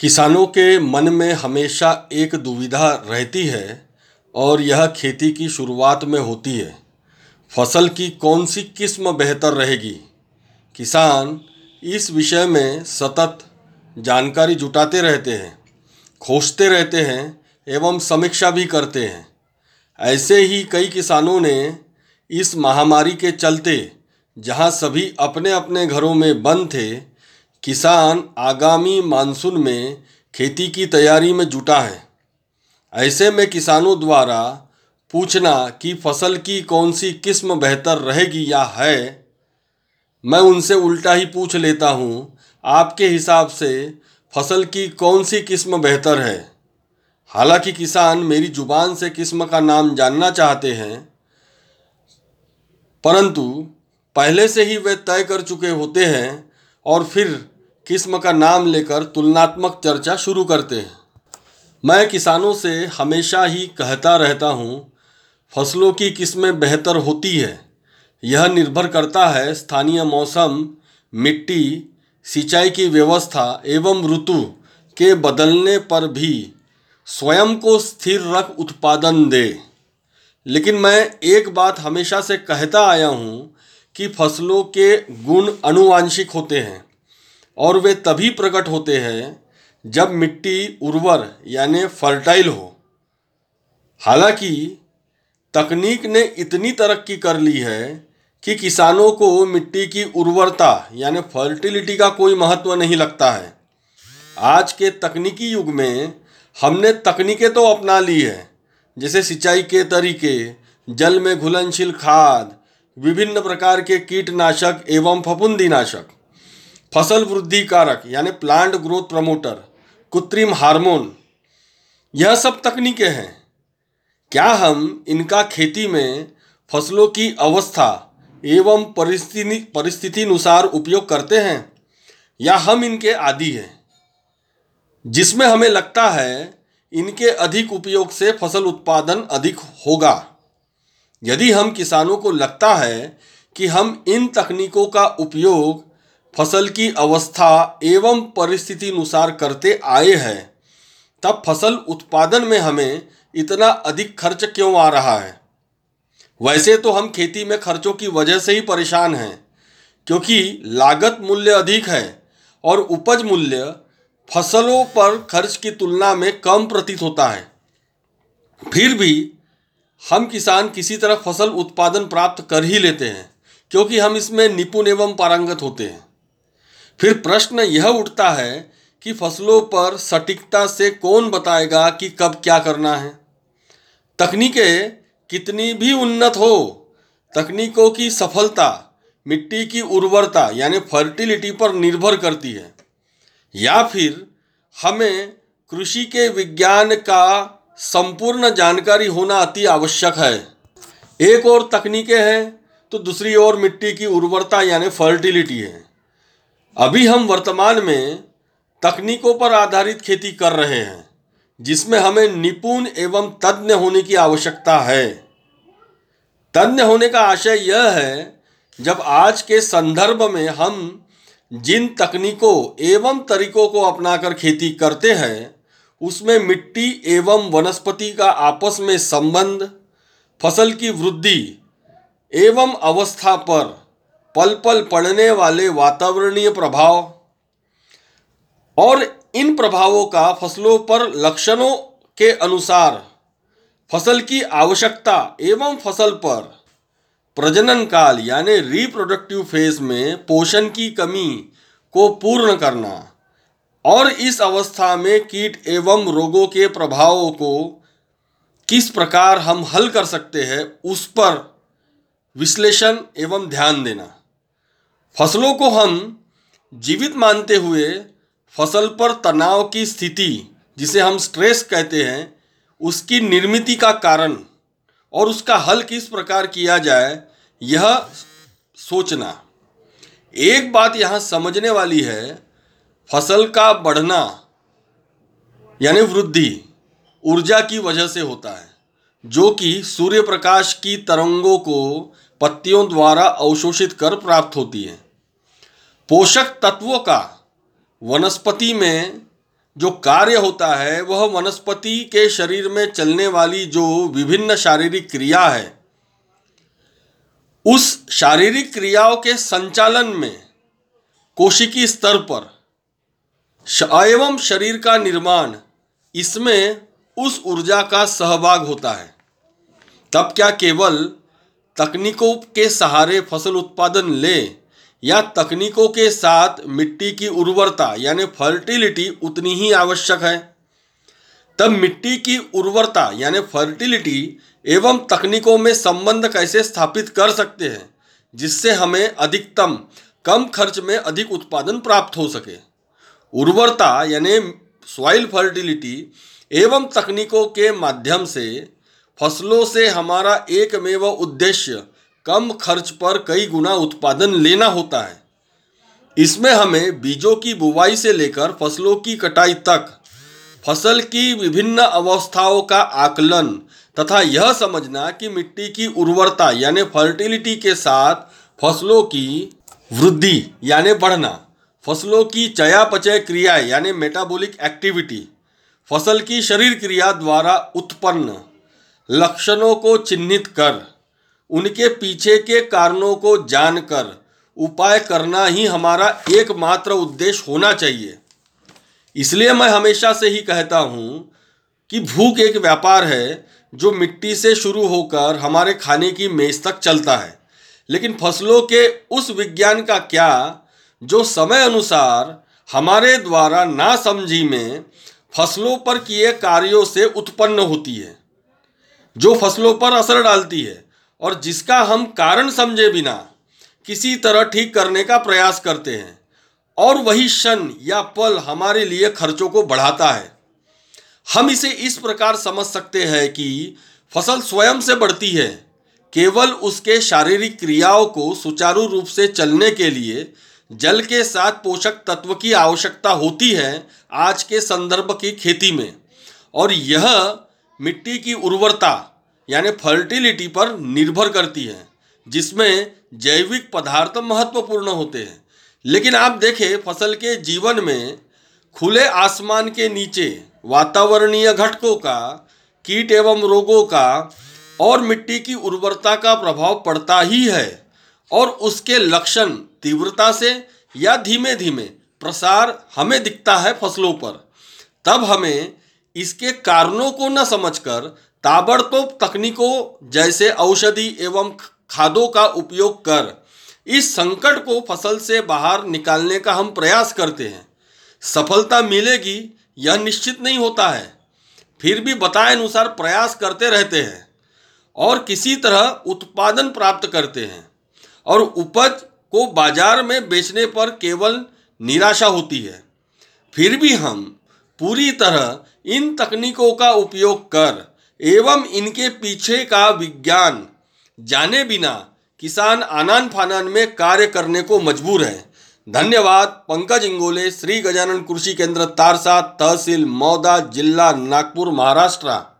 किसानों के मन में हमेशा एक दुविधा रहती है और यह खेती की शुरुआत में होती है। फ़सल की कौन सी किस्म बेहतर रहेगी? किसान इस विषय में सतत जानकारी जुटाते रहते हैं, खोजते रहते हैं एवं समीक्षा भी करते हैं। ऐसे ही कई किसानों ने इस महामारी के चलते जहाँ सभी अपने अपने घरों में बंद थे किसान आगामी मानसून में खेती की तैयारी में जुटा है। ऐसे में किसानों द्वारा पूछना कि फ़सल की कौन सी किस्म बेहतर रहेगी या है, मैं उनसे उल्टा ही पूछ लेता हूँ, आपके हिसाब से फ़सल की कौन सी किस्म बेहतर है? हालाँकि किसान मेरी ज़ुबान से किस्म का नाम जानना चाहते हैं, परंतु पहले से ही वे तय कर चुके होते हैं और फिर किस्म का नाम लेकर तुलनात्मक चर्चा शुरू करते हैं। मैं किसानों से हमेशा ही कहता रहता हूँ, फ़सलों की किस्में बेहतर होती है। यह निर्भर करता है स्थानीय मौसम, मिट्टी, सिंचाई की व्यवस्था एवं ऋतु के बदलने पर भी स्वयं को स्थिर रख उत्पादन दे। लेकिन मैं एक बात हमेशा से कहता आया हूँ कि फ़सलों के गुण अनुवांशिक होते हैं। और वे तभी प्रकट होते हैं जब मिट्टी उर्वर यानी फर्टाइल हो। हालाँकि तकनीक ने इतनी तरक्की कर ली है कि किसानों को मिट्टी की उर्वरता यानी फर्टिलिटी का कोई महत्व नहीं लगता है। आज के तकनीकी युग में हमने तकनीकें तो अपना ली है, जैसे सिंचाई के तरीके, जल में घुलनशील खाद, विभिन्न प्रकार के कीटनाशक एवं फफूंदीनाशक। फ़सल वृद्धि कारक, यानी प्लांट ग्रोथ प्रमोटर कृत्रिम हार्मोन, यह सब तकनीकें हैं। क्या हम इनका खेती में फ़सलों की अवस्था एवं परिस्थिति परिस्थिति अनुसार उपयोग करते हैं, या हम इनके आदि हैं? जिसमें हमें लगता है इनके अधिक उपयोग से फ़सल उत्पादन अधिक होगा। यदि हम किसानों को लगता है कि हम इन तकनीकों का उपयोग फ़सल की अवस्था एवं परिस्थिति अनुसार करते आए हैं, तब फ़सल उत्पादन में हमें इतना अधिक खर्च क्यों आ रहा है? वैसे तो हम खेती में खर्चों की वजह से ही परेशान हैं, क्योंकि लागत मूल्य अधिक है और उपज मूल्य फ़सलों पर खर्च की तुलना में कम प्रतीत होता है। फिर भी हम किसान किसी तरह फ़सल उत्पादन प्राप्त कर ही लेते हैं, क्योंकि हम इसमें निपुण एवं पारंगत होते हैं। फिर प्रश्न यह उठता है कि फ़सलों पर सटीकता से कौन बताएगा कि कब क्या करना है? तकनीकें कितनी भी उन्नत हो, तकनीकों की सफलता, मिट्टी की उर्वरता, यानी फर्टिलिटी पर निर्भर करती है। या फिर हमें कृषि के विज्ञान का संपूर्ण जानकारी होना अति आवश्यक है। एक और तकनीकें हैं तो दूसरी ओर मिट्टी की उर्वरता, यानी फर्टिलिटी है। अभी हम वर्तमान में तकनीकों पर आधारित खेती कर रहे हैं, जिसमें हमें निपुण एवं तज्ञ होने की आवश्यकता है। तज्ञ होने का आशय यह है, जब आज के संदर्भ में हम जिन तकनीकों एवं तरीकों को अपनाकर खेती करते हैं, उसमें मिट्टी एवं वनस्पति का आपस में संबंध, फ़सल की वृद्धि एवं अवस्था पर पल पल पड़ने वाले वातावरणीय प्रभाव और इन प्रभावों का फ़सलों पर लक्षणों के अनुसार फ़सल की आवश्यकता एवं फ़सल पर प्रजनन काल यानी रिप्रोडक्टिव फ़ेज़ में पोषण की कमी को पूर्ण करना और इस अवस्था में कीट एवं रोगों के प्रभावों को किस प्रकार हम हल कर सकते हैं उस पर विश्लेषण एवं ध्यान देना। फ़सलों को हम जीवित मानते हुए फ़सल पर तनाव की स्थिति, जिसे हम स्ट्रेस कहते हैं, उसकी निर्मिति का कारण और उसका हल किस प्रकार किया जाए, यह सोचना। एक बात यहाँ समझने वाली है, फ़सल का बढ़ना यानी वृद्धि ऊर्जा की वजह से होता है, जो कि सूर्य प्रकाश की तरंगों को पत्तियों द्वारा अवशोषित कर प्राप्त होती है। पोषक तत्वों का वनस्पति में जो कार्य होता है, वह वनस्पति के शरीर में चलने वाली जो विभिन्न शारीरिक क्रिया है, उस शारीरिक क्रियाओं के संचालन में कोशिकी स्तर पर एवं शरीर का निर्माण, इसमें उस ऊर्जा का सहभाग होता है। तब क्या केवल तकनीकों के सहारे फ़सल उत्पादन ले या तकनीकों के साथ मिट्टी की उर्वरता, यानी फर्टिलिटी उतनी ही आवश्यक है। तब मिट्टी की उर्वरता, यानी फर्टिलिटी एवं तकनीकों में संबंध कैसे स्थापित कर सकते हैं, जिससे हमें अधिकतम, कम खर्च में अधिक उत्पादन प्राप्त हो सके। उर्वरता, यानी सॉइल फर्टिलिटी एवं तकनीकों के माध्यम से फ़सलों से हमारा एकमेव उद्देश्य कम खर्च पर कई गुना उत्पादन लेना होता है। इसमें हमें बीजों की बुवाई से लेकर फ़सलों की कटाई तक, फ़सल की विभिन्न अवस्थाओं का आकलन तथा यह समझना कि मिट्टी की उर्वरता यानी फर्टिलिटी के साथ फ़सलों की वृद्धि यानी बढ़ना, फ़सलों की चयापचय क्रिया यानी मेटाबॉलिक एक्टिविटी फ़सल की शरीर क्रिया द्वारा उत्पन्न, लक्षणों को चिन्हित कर उनके पीछे के कारणों को जानकर उपाय करना ही हमारा एकमात्र उद्देश्य होना चाहिए। इसलिए मैं हमेशा से ही कहता हूँ कि भूख एक व्यापार है जो मिट्टी से शुरू होकर हमारे खाने की मेज तक चलता है। लेकिन फ़सलों के उस विज्ञान का क्या जो समय अनुसार हमारे द्वारा ना समझी में फ़सलों पर किए कार्यों से उत्पन्न होती है, जो फ़सलों पर असर डालती है। और जिसका हम कारण समझे बिना किसी तरह ठीक करने का प्रयास करते हैं। और वही क्षण या पल हमारे लिए खर्चों को बढ़ाता है। हम इसे इस प्रकार समझ सकते हैं कि फ़सल स्वयं से बढ़ती है, केवल उसके शारीरिक क्रियाओं को सुचारू रूप से चलने के लिए जल के साथ पोषक तत्व की आवश्यकता होती है आज के संदर्भ की खेती में। और यह मिट्टी की उर्वरता यानी फर्टिलिटी पर निर्भर करती है, जिसमें जैविक पदार्थ महत्वपूर्ण होते हैं। लेकिन आप देखें, फ़सल के जीवन में खुले आसमान के नीचे वातावरणीय घटकों का, कीट एवं रोगों का और मिट्टी की उर्वरता का प्रभाव पड़ता ही है और उसके लक्षण तीव्रता से या धीमे धीमे प्रसार हमें दिखता है फ़सलों पर। तब हमें इसके कारणों को न समझकर ताबड़तोब तकनीकों जैसे औषधि एवं खादों का उपयोग कर इस संकट को फ़सल से बाहर निकालने का हम प्रयास करते हैं। सफलता मिलेगी, यह निश्चित नहीं होता है। फिर भी बताए अनुसार प्रयास करते रहते हैं और किसी तरह उत्पादन प्राप्त करते हैं और उपज को बाज़ार में बेचने पर केवल निराशा होती है। फिर भी हम पूरी तरह इन तकनीकों का उपयोग कर एवं इनके पीछे का विज्ञान जाने बिना किसान आनान फानन में कार्य करने को मजबूर है। धन्यवाद, पंकज इंगोले, श्री गजानन कृषि केंद्र, तारसा, तहसील मौदा, जिला नागपुर, महाराष्ट्र।